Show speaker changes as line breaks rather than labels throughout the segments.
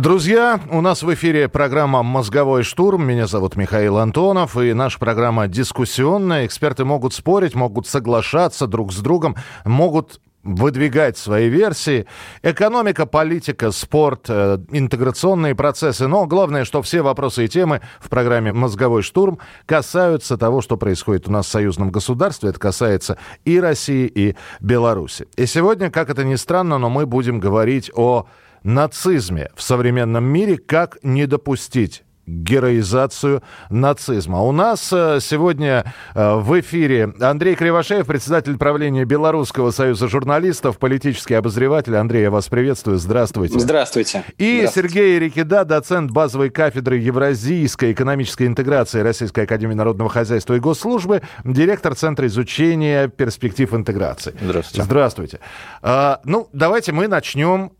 Друзья, у нас в эфире программа «Мозговой штурм». Меня зовут Михаил Антонов, и наша программа дискуссионная. Эксперты могут спорить, могут соглашаться друг с другом, могут выдвигать свои версии. Экономика, политика, спорт, э, интеграционные процессы. Но главное, что все вопросы и темы в программе «Мозговой штурм» касаются того, что происходит у нас в союзном государстве. Это касается и России, и Беларуси. И сегодня, как это ни странно, но мы будем говорить о нацизме в современном мире, как не допустить героизацию нацизма. У нас э, сегодня э, в эфире Андрей Кривошеев, председатель правления Белорусского союза журналистов, политический обозреватель. Андрей, я вас приветствую. Здравствуйте.
Здравствуйте.
И
Здравствуйте.
Сергей Рикида, доцент базовой кафедры Евразийской экономической интеграции Российской академии народного хозяйства и госслужбы, директор Центра изучения перспектив интеграции.
Здравствуйте.
Здравствуйте. А, ну, давайте мы начнем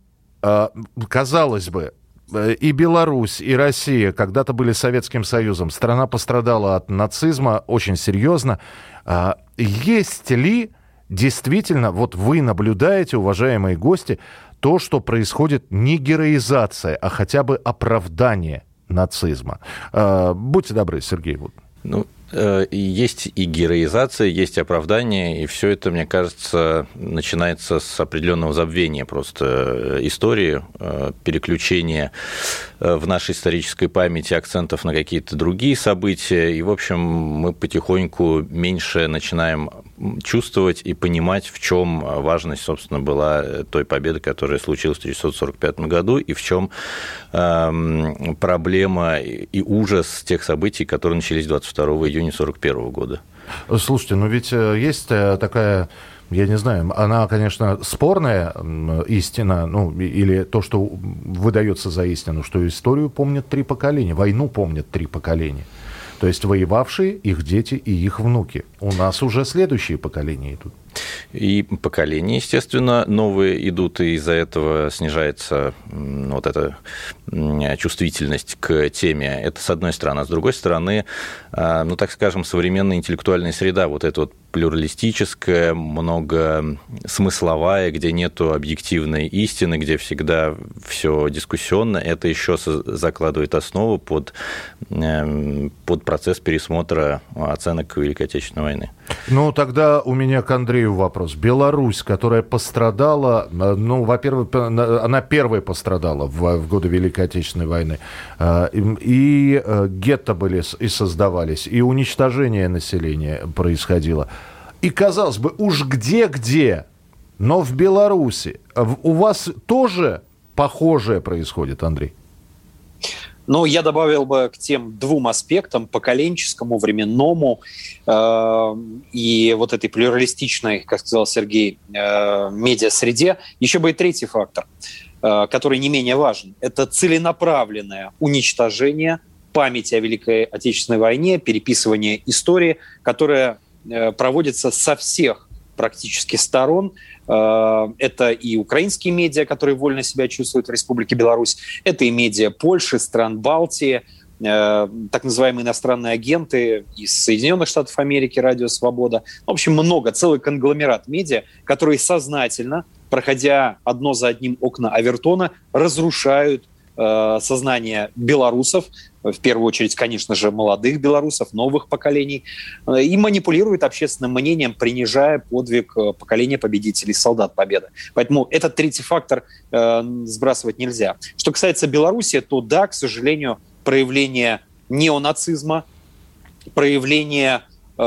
казалось бы, э, и Беларусь, и Россия когда-то были Советским Союзом. Страна пострадала от нацизма очень серьезно. А, есть ли действительно, вот вы наблюдаете, уважаемые гости, то, что происходит не героизация, а хотя бы оправдание нацизма? А, будьте добры, Сергей.
Ну, есть и героизация, есть оправдание, и все это, мне кажется, начинается с определенного забвения просто э, истории, э, переключения в нашей исторической памяти акцентов на какие-то другие события, и, в общем, мы потихоньку меньше начинаем чувствовать и понимать, в чем важность, собственно, была той победы, которая случилась в 1945 году, и в чем эм, проблема и ужас тех событий, которые начались 22 июня июня 1941 года.
Слушайте, ну ведь э, есть э, такая я не знаю, она, конечно, спорная истина, ну, или то, что выдается за истину, что историю помнят три поколения, войну помнят три поколения. То есть воевавшие, их дети и их внуки. У нас уже следующие поколения идут.
И поколения, естественно, новые идут, и из-за этого снижается вот эта чувствительность к теме. Это с одной стороны. А с другой стороны, а, ну, так скажем, современная интеллектуальная среда, вот эта вот плюралистическая, много смысловая, где нету объективной истины, где всегда все дискуссионно, это еще закладывает основу под, эм, под процесс пересмотра оценок Великой Отечественной войны.
Ну, тогда у меня к Андрею вопрос. Беларусь, которая пострадала, э, ну, во-первых, она первой пострадала в, в годы Великой Отечественной войны, э, и э, гетто были и создавались, и уничтожение населения происходило. И, казалось бы, уж где-где, но в Беларуси у вас тоже похожее происходит, Андрей?
Но я добавил бы к тем двум аспектам, поколенческому, временному э, и вот этой плюралистичной, как сказал Сергей, э, медиа-среде, еще бы и третий фактор, э, который не менее важен. Это целенаправленное уничтожение памяти о Великой Отечественной войне, переписывание истории, которая э, проводится со всех практически сторон. Э, это и украинские медиа, которые вольно себя чувствуют в Республике Беларусь, это и медиа Польши, стран Балтии, э, так называемые иностранные агенты из Соединенных Штатов Америки, Радио Свобода. В общем, много, целый конгломерат медиа, которые сознательно, проходя одно за одним окна Авертона, разрушают Э, сознание белорусов, в первую очередь, конечно же, молодых белорусов, новых поколений, э, и манипулирует общественным мнением, принижая подвиг э, поколения победителей, солдат Победы. Поэтому этот третий фактор э, сбрасывать нельзя. Что касается Беларуси, то да, к сожалению, проявление неонацизма, проявление э,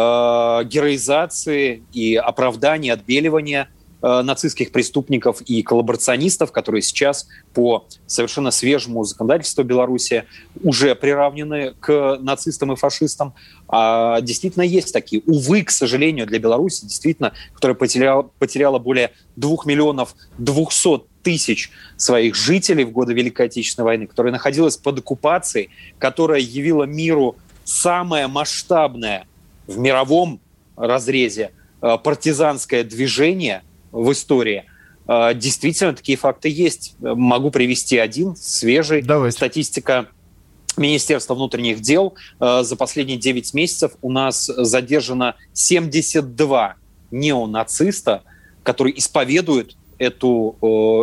героизации и оправдания, отбеливания – Э, нацистских преступников и коллаборационистов, которые сейчас по совершенно свежему законодательству Беларуси уже приравнены к нацистам и фашистам. А действительно есть такие. Увы, к сожалению, для Беларуси, действительно, которая потеряла, потеряла более 2 миллионов 200 тысяч своих жителей в годы Великой Отечественной войны, которая находилась под оккупацией, которая явила миру самое масштабное в мировом разрезе э, партизанское движение в истории. Э, действительно, такие факты есть. Могу привести один свежий. Давайте. Статистика Министерства внутренних дел. Э, за последние 9 месяцев у нас задержано 72 неонациста, которые исповедуют эту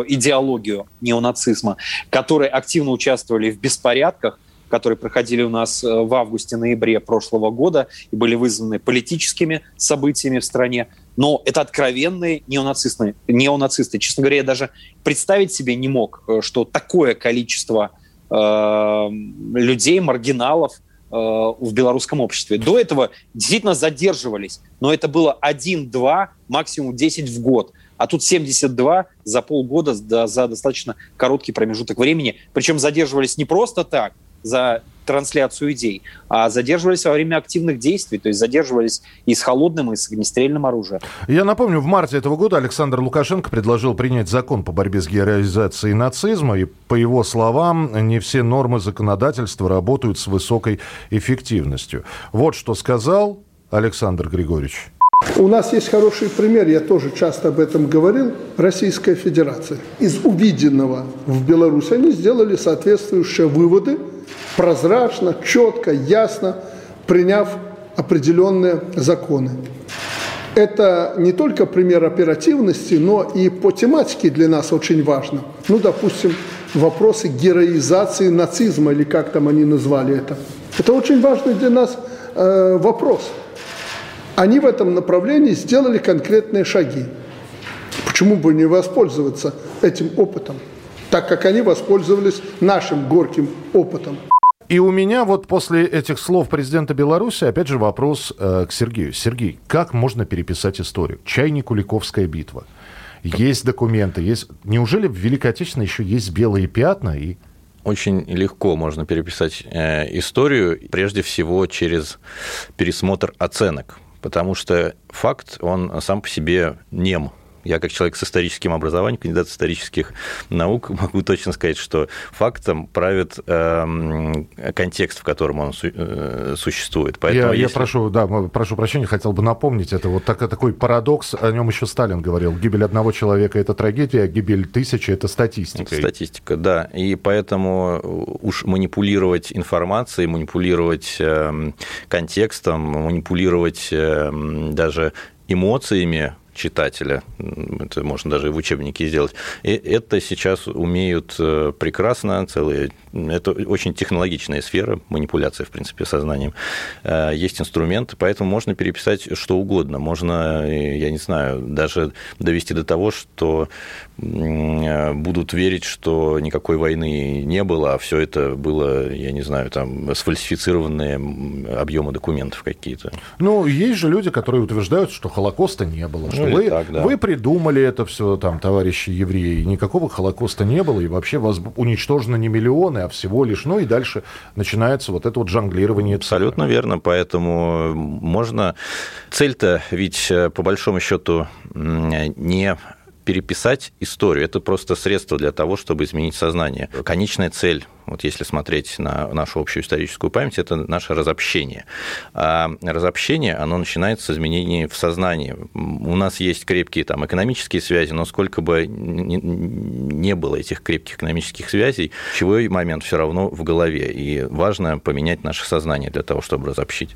идеологию неонацизма, которые активно участвовали в беспорядках, которые проходили у нас э, в августе-ноябре прошлого года и были вызваны политическими событиями в стране. Но это откровенные неонацисты. неонацисты. Честно говоря, я даже представить себе не мог, э, что такое количество э, людей, маргиналов, э, в белорусском обществе. До этого действительно задерживались, но это было 1-2, максимум 10 в год. А тут 72 за полгода, за достаточно короткий промежуток времени. Причем задерживались не просто так, за трансляцию идей, а задерживались во время активных действий, то есть задерживались и с холодным, и с огнестрельным оружием.
Я напомню, в марте этого года Александр Лукашенко предложил принять закон по борьбе с героизацией нацизма, и, по его словам, не все нормы законодательства работают с высокой эффективностью. Вот что сказал Александр Григорьевич.
У нас есть хороший пример, я тоже часто об этом говорил, Российская Федерация. Из увиденного в Беларуси они сделали соответствующие выводы – прозрачно, четко, ясно, приняв определенные законы. Это не только пример оперативности, но и по тематике для нас очень важно. Ну, допустим, вопросы героизации нацизма, или как там они назвали это. Это очень важный для нас э, вопрос. Они в этом направлении сделали конкретные шаги. Почему бы не воспользоваться этим опытом, так как они воспользовались нашим горьким опытом?
И у меня вот после этих слов президента Беларуси опять же вопрос э, к Сергею. Сергей, как можно переписать историю? Чайник Куликовская битва. Есть документы, есть... Неужели в Великой Отечественной еще есть белые пятна и
очень легко можно переписать э, историю, прежде всего через пересмотр оценок, потому что факт, он сам по себе нем, я как человек с историческим образованием, кандидат исторических наук, могу точно сказать, что фактом правит э, контекст, в котором он э, существует.
Поэтому я, если... я прошу, да, прошу прощения, хотел бы напомнить, это вот так, такой парадокс, о нем еще Сталин говорил. Гибель одного человека – это трагедия, а гибель тысячи – это статистика.
Статистика, да. И поэтому уж манипулировать информацией, манипулировать э, контекстом, манипулировать э, даже эмоциями читателя, это можно даже в учебнике сделать. И это сейчас умеют э, прекрасно, целые, это очень технологичная сфера, манипуляция, в принципе, сознанием. Э, есть инструменты, поэтому можно переписать что угодно. Можно, я не знаю, даже довести до того, что э, будут верить, что никакой войны не было, а все это было, я не знаю, там сфальсифицированные объемы документов какие-то.
Ну, есть же люди, которые утверждают, что Холокоста не было, ну, вы, так, да. вы придумали это все, там, товарищи евреи, никакого Холокоста не было, и вообще вас уничтожено не миллионы, а всего лишь, ну и дальше начинается вот это вот жонглирование.
Абсолютно верно, поэтому можно... Цель-то ведь э, по большому счету не переписать историю. Это просто средство для того, чтобы изменить сознание. Конечная цель вот если смотреть на нашу общую историческую память, это наше разобщение. А разобщение, оно начинается с изменений в сознании. У нас есть крепкие там, экономические связи, но сколько бы не было этих крепких экономических связей, чевой момент все равно в голове. И важно поменять наше сознание для того, чтобы разобщить.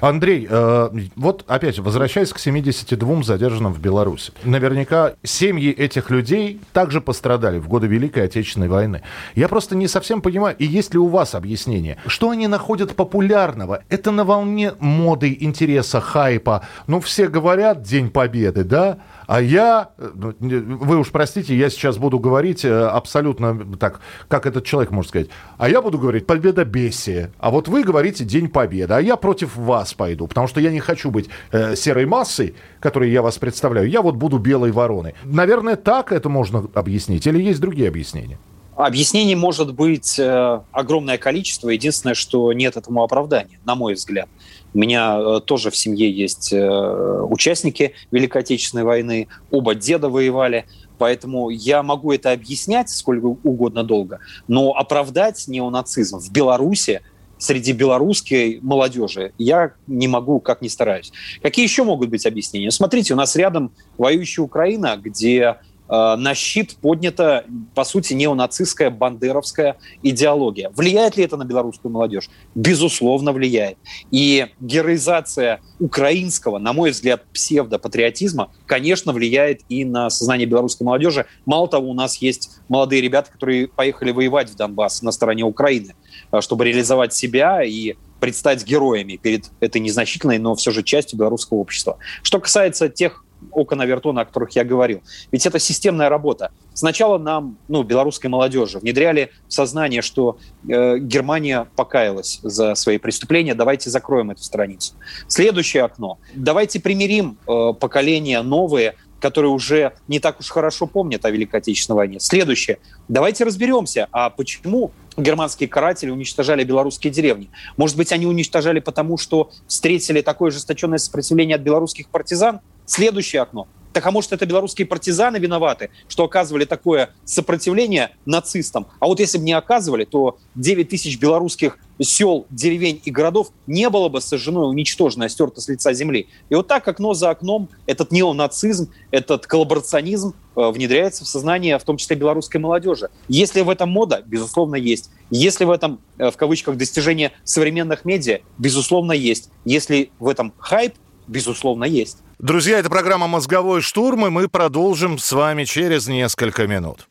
Андрей, э, вот опять возвращаясь к 72 задержанным в Беларуси. Наверняка семьи этих людей также пострадали в годы Великой Отечественной войны. Я просто не совсем понимаю, и есть ли у вас объяснение, что они находят популярного? Это на волне моды, интереса, хайпа. Ну, все говорят День Победы, да? А я, ну, вы уж простите, я сейчас буду говорить э, абсолютно так, как этот человек может сказать. А я буду говорить победа победобесие. А вот вы говорите День Победы. А я против вас пойду, потому что я не хочу быть э, серой массой, которой я вас представляю. Я вот буду белой вороной. Наверное, так это можно объяснить. Или есть другие объяснения?
Объяснений может быть э, огромное количество. Единственное, что нет этому оправдания, на мой взгляд. У меня э, тоже в семье есть э, участники Великой Отечественной войны, оба деда воевали, поэтому я могу это объяснять сколько угодно долго, но оправдать неонацизм в Беларуси среди белорусской молодежи. Я не могу, как ни стараюсь. Какие еще могут быть объяснения? Смотрите, у нас рядом воюющая Украина, где на щит поднята, по сути, неонацистская бандеровская идеология. Влияет ли это на белорусскую молодежь? Безусловно, влияет. И героизация украинского, на мой взгляд, псевдопатриотизма, конечно, влияет и на сознание белорусской молодежи. Мало того, у нас есть молодые ребята, которые поехали воевать в Донбасс на стороне Украины, э, чтобы реализовать себя и предстать героями перед этой незначительной, но все же частью белорусского общества. Что касается тех окон Авертона, о которых я говорил. Ведь это системная работа. Сначала нам, ну, белорусской молодежи, внедряли в сознание, что э, Германия покаялась за свои преступления, давайте закроем эту страницу. Следующее окно. Давайте примирим э, поколения новые, которые уже не так уж хорошо помнят о Великой Отечественной войне. Следующее. Давайте разберемся, а почему германские каратели уничтожали белорусские деревни? Может быть, они уничтожали потому, что встретили такое ожесточенное сопротивление от белорусских партизан? Следующее окно. Так а может, это белорусские партизаны виноваты, что оказывали такое сопротивление нацистам? А вот если бы не оказывали, то 9 тысяч белорусских сел, деревень и городов не было бы сожжено, уничтожено, стерто с лица земли. И вот так, окно за окном, этот неонацизм, этот коллаборационизм э, внедряется в сознание, в том числе белорусской молодежи. Если в этом мода, безусловно, есть. Если в этом, э, в кавычках, достижение современных медиа, безусловно, есть. Если в этом хайп, безусловно, есть.
Друзья, это программа «Мозговой штурм», и мы продолжим с вами через несколько минут.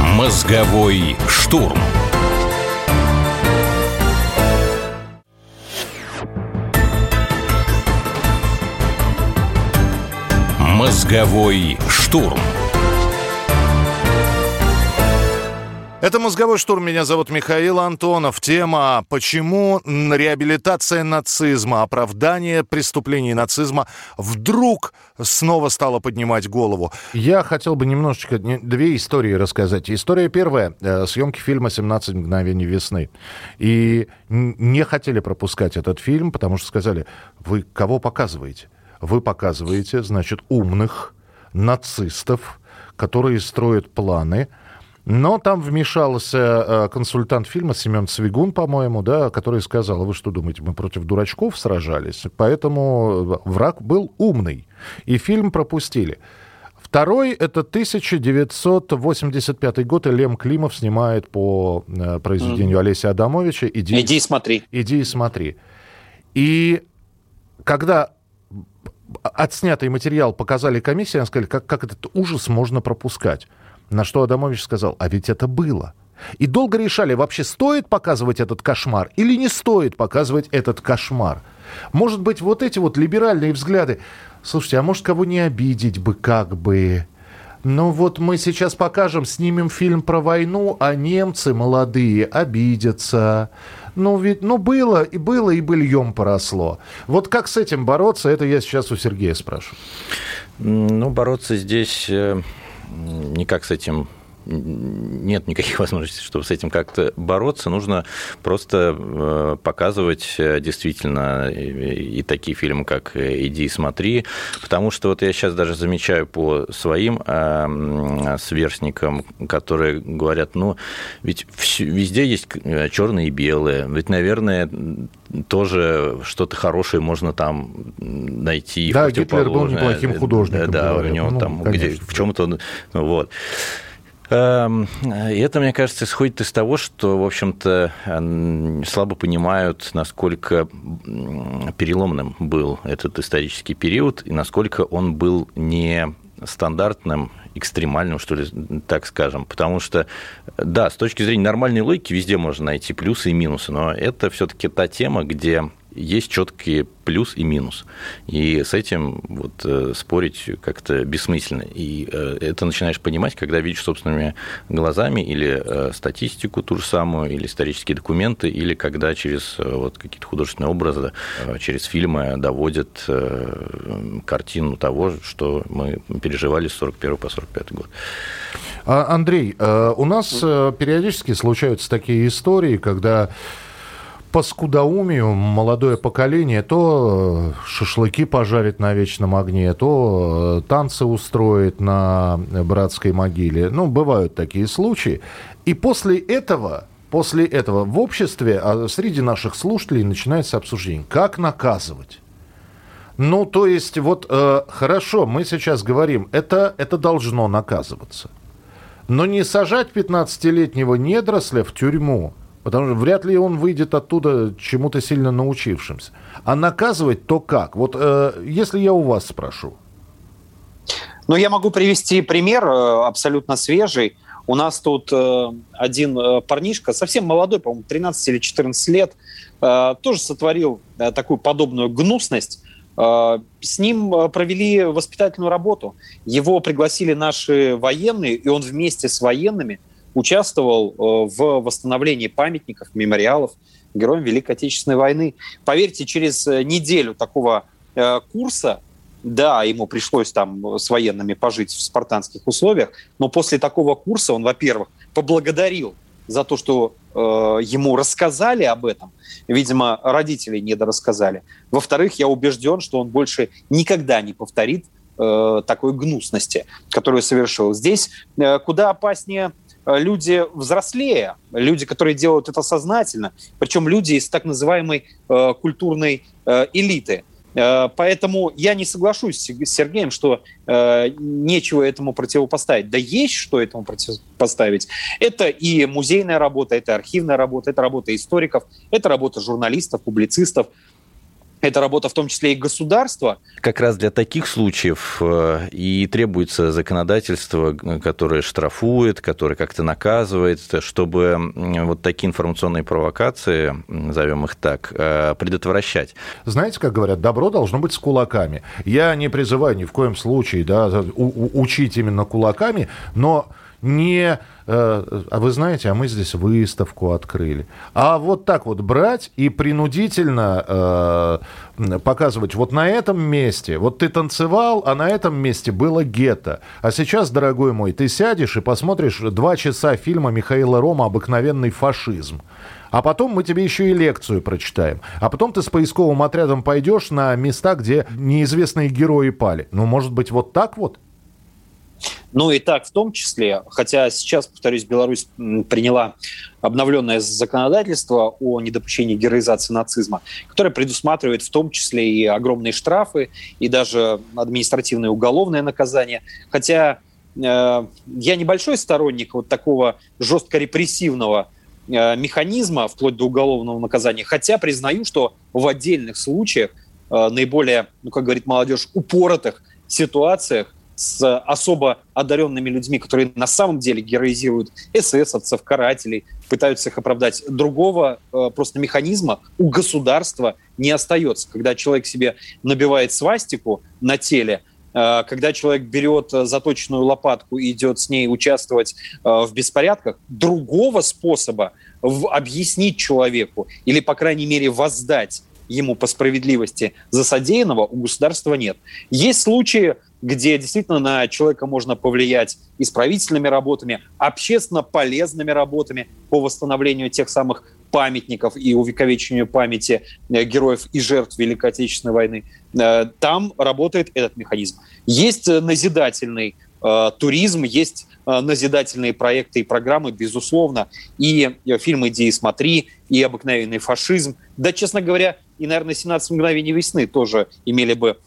«Мозговой штурм». «Мозговой штурм».
Это «Мозговой штурм». Меня зовут Михаил Антонов. Тема «Почему реабилитация нацизма, оправдание преступлений нацизма вдруг снова стала поднимать голову?» Я хотел бы немножечко две истории рассказать. История первая. Э, съемки фильма «17 мгновений весны». И не хотели пропускать этот фильм, потому что сказали, вы кого показываете? Вы показываете, значит, умных нацистов, которые строят планы – но там вмешался э, консультант фильма Семен Свигун, по-моему, да, который сказал, «А вы что думаете, мы против дурачков сражались, поэтому враг был умный. И фильм пропустили. Второй — это 1985 год, и Лем Климов снимает по э, произведению mm. Олеся Адамовича
«Иди, «Иди и смотри».
«Иди и смотри». И когда отснятый материал показали комиссии, они сказали, как, как этот ужас можно пропускать. На что Адамович сказал, а ведь это было. И долго решали, вообще стоит показывать этот кошмар или не стоит показывать этот кошмар. Может быть, вот эти вот либеральные взгляды. Слушайте, а может, кого не обидеть бы как бы? Ну вот мы сейчас покажем, снимем фильм про войну, а немцы молодые обидятся. Ну ведь, ну было и было, и быльем поросло. Вот как с этим бороться, это я сейчас у Сергея спрашиваю.
Ну, бороться здесь э, никак с этим нет никаких возможностей, чтобы с этим как-то бороться. Нужно просто э, показывать э, действительно и такие фильмы, как «Иди и смотри», потому что вот я сейчас даже замечаю по своим э, сверстникам, которые говорят, ну, ведь везде есть черные и белые, ведь, наверное, тоже что-то хорошее можно там найти.
Да, Гитлер был неплохим художником.
Да, говорят. у него ну, там где, в чем-то, вот. Эм, и это, мне кажется, исходит из того, что, в общем-то, слабо понимают, насколько переломным был этот исторический период и насколько он был не стандартным, экстремальным, что ли, так скажем. Потому что, да, с точки зрения нормальной логики везде можно найти плюсы и минусы, но это все-таки та тема, где есть четкие плюс и минус. И с этим вот э, спорить как-то бессмысленно. И э, это начинаешь понимать, когда видишь собственными глазами или э, статистику ту же самую, или исторические документы, или когда через вот какие-то художественные образы, через фильмы доводят картину того, что мы переживали с 41 по 45 год.
А, Андрей, у нас периодически случаются такие истории, когда по скудоумию молодое поколение то э, шашлыки пожарит на вечном огне, то э, танцы устроит на братской могиле. Ну, бывают такие случаи. И после этого после этого в обществе, а среди наших слушателей начинается обсуждение, как наказывать. Ну, то есть, вот э, хорошо, мы сейчас говорим, это, это должно наказываться. Но не сажать 15-летнего недоросля в тюрьму, потому что вряд ли он выйдет оттуда чему-то сильно научившимся. А наказывать то как? Вот э, если я у вас спрошу.
Ну, я могу привести пример э, абсолютно свежий. У нас тут э, один э, парнишка, совсем молодой, по-моему, 13 или 14 лет, тоже сотворил такую подобную гнусность. С ним провели воспитательную работу. Его пригласили наши военные, и он вместе с военными участвовал э, в восстановлении памятников, мемориалов героям Великой Отечественной войны. Поверьте, через неделю такого курса да, ему пришлось там с военными пожить в спартанских условиях, но после такого курса он, во-первых, поблагодарил за то, что э, ему рассказали об этом. Видимо, родители недорассказали. Во-вторых, я убежден, что он больше никогда не повторит э, такой гнусности, которую совершил. Здесь э, куда опаснее э, люди взрослее, люди, которые делают это сознательно, причем люди из так называемой э, культурной э, элиты. Э, поэтому я не соглашусь с Сергеем, что э, нечего этому противопоставить. Да есть что этому противопоставить. Это и музейная работа, это архивная работа, это работа историков, это работа журналистов, публицистов это работа в том числе и государства.
Как раз для таких случаев э, и требуется законодательство, которое штрафует, которое как-то наказывает, чтобы вот такие информационные провокации, назовем их так, э, предотвращать.
Знаете, как говорят, добро должно быть с кулаками. Я не призываю ни в коем случае да, учить именно кулаками, но не, э, а вы знаете, а мы здесь выставку открыли. А вот так вот брать и принудительно э, показывать, вот на этом месте, вот ты танцевал, а на этом месте было гетто. А сейчас, дорогой мой, ты сядешь и посмотришь два часа фильма Михаила Рома «Обыкновенный фашизм». А потом мы тебе еще и лекцию прочитаем. А потом ты с поисковым отрядом пойдешь на места, где неизвестные герои пали. Ну, может быть, вот так вот?
Ну и так в том числе, хотя сейчас, повторюсь, Беларусь приняла обновленное законодательство о недопущении героизации нацизма, которое предусматривает в том числе и огромные штрафы, и даже административное уголовное наказание. Хотя э, я небольшой сторонник вот такого жестко репрессивного э, механизма, вплоть до уголовного наказания, хотя признаю, что в отдельных случаях, э, наиболее, ну, как говорит молодежь, упоротых ситуациях с особо одаренными людьми, которые на самом деле героизируют эсэсовцев, карателей, пытаются их оправдать. Другого э, просто механизма у государства не остается. Когда человек себе набивает свастику на теле, э, когда человек берет заточенную лопатку и идет с ней участвовать э, в беспорядках, другого способа в, объяснить человеку или, по крайней мере, воздать ему по справедливости за содеянного у государства нет. Есть случаи, где действительно на человека можно повлиять исправительными работами, общественно полезными работами по восстановлению тех самых памятников и увековечению памяти э, героев и жертв Великой Отечественной войны. Э, там работает этот механизм. Есть э, назидательный э, туризм, есть назидательные проекты и программы, безусловно, и фильм «Иди смотри», и «Обыкновенный фашизм». Да, честно говоря, и, наверное, «17 мгновений весны» тоже имели бы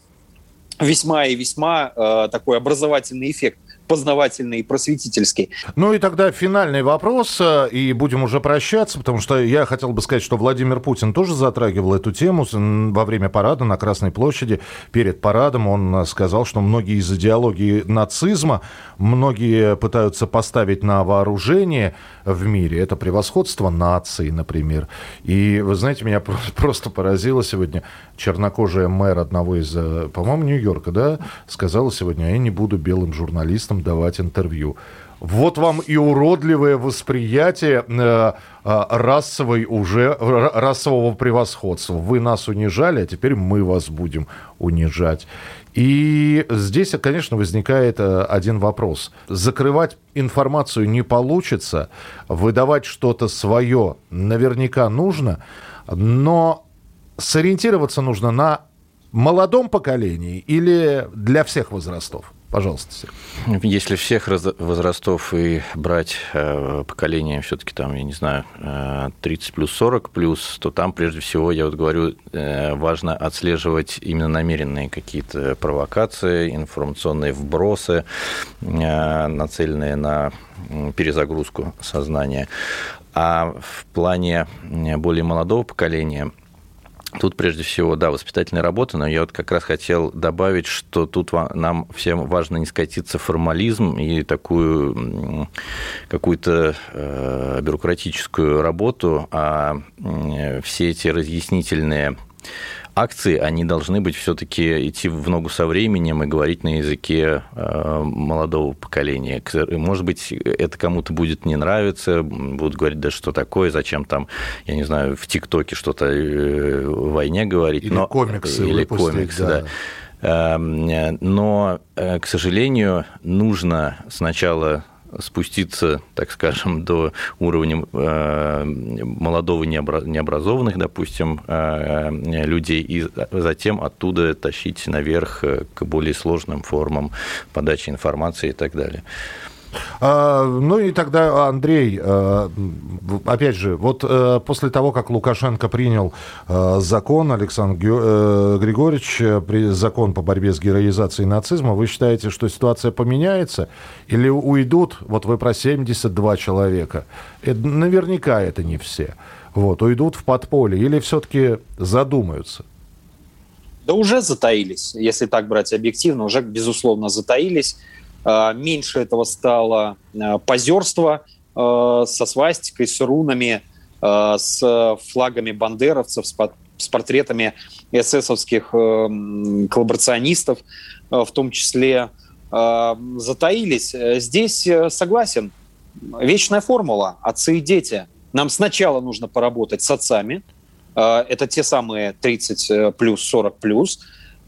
весьма и весьма э, такой образовательный эффект познавательный и просветительский.
Ну и тогда финальный вопрос, э, и будем уже прощаться, потому что я хотел бы сказать, что Владимир Путин тоже затрагивал эту тему во время парада на Красной площади. Перед парадом он э, сказал, что многие из идеологии нацизма, многие пытаются поставить на вооружение в мире. Это превосходство нации, например. И, вы знаете, меня просто поразило сегодня чернокожая мэр одного из, э, по-моему, Нью-Йорка, да, сказала сегодня, я не буду белым журналистом давать интервью. Вот вам и уродливое восприятие э, э, расовой уже расового превосходства. Вы нас унижали, а теперь мы вас будем унижать. И здесь, конечно, возникает э, один вопрос. Закрывать информацию не получится, выдавать что-то свое наверняка нужно, но сориентироваться нужно на молодом поколении или для всех возрастов? Пожалуйста,
Если всех возрастов и брать э, поколение все-таки там, я не знаю, 30 плюс 40 плюс, то там прежде всего, я вот говорю, важно отслеживать именно намеренные какие-то провокации, информационные вбросы, нацеленные на перезагрузку сознания. А в плане более молодого поколения Тут прежде всего, да, воспитательная работа, но я вот как раз хотел добавить, что тут нам всем важно не скатиться в формализм и такую какую-то э, бюрократическую работу, а все эти разъяснительные акции, они должны быть все-таки идти в ногу со временем и говорить на языке э, молодого поколения. Может быть, это кому-то будет не нравиться, будут говорить, да что такое, зачем там, я не знаю, в ТикТоке что-то э, в войне говорить.
Или но... комиксы
Или комиксы, да. да. Эм, но, э, к сожалению, нужно сначала спуститься, так скажем, до уровня э, молодого необразованных, допустим, э, людей, и затем оттуда тащить наверх э, к более сложным формам подачи информации и так далее.
А, ну и тогда, Андрей, а, опять же, вот а, после того, как Лукашенко принял а, закон, Александр а, Григорьевич, закон по борьбе с героизацией нацизма, вы считаете, что ситуация поменяется или уйдут, вот вы про 72 человека, наверняка это не все, вот, уйдут в подполье или все-таки задумаются?
Да уже затаились, если так брать объективно, уже, безусловно, затаились. А, меньше этого стало а, позерства а, со свастикой, с рунами, с флагами бандеровцев, с портретами эсэсовских коллаборационистов, в том числе, затаились. Здесь согласен. Вечная формула «отцы и дети». Нам сначала нужно поработать с отцами, это те самые 30 плюс, 40 плюс,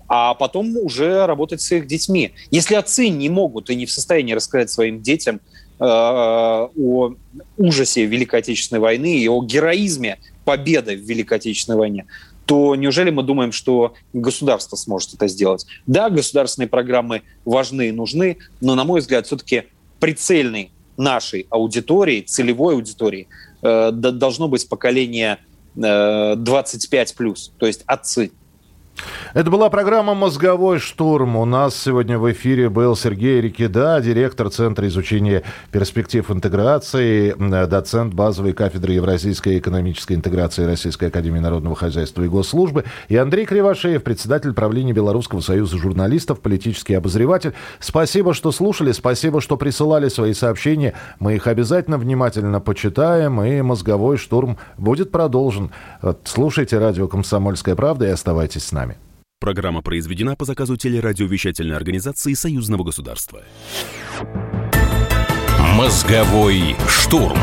а потом уже работать с их детьми. Если отцы не могут и не в состоянии рассказать своим детям э, о ужасе Великой Отечественной войны и о героизме победы в Великой Отечественной войне, то неужели мы думаем, что государство сможет это сделать? Да, государственные программы важны и нужны, но, на мой взгляд, все-таки прицельной нашей аудитории, целевой аудитории, э, должно быть поколение э, 25+, то есть отцы.
Это была программа «Мозговой штурм». У нас сегодня в эфире был Сергей Рикида, директор Центра изучения перспектив интеграции, доцент базовой кафедры Евразийской экономической интеграции Российской Академии Народного Хозяйства и Госслужбы, и Андрей Кривошеев, председатель правления Белорусского союза журналистов, политический обозреватель. Спасибо, что слушали, спасибо, что присылали свои сообщения. Мы их обязательно внимательно почитаем, и «Мозговой штурм» будет продолжен. Слушайте радио «Комсомольская правда» и оставайтесь с нами.
Программа произведена по заказу телерадиовещательной организации Союзного государства. Мозговой штурм.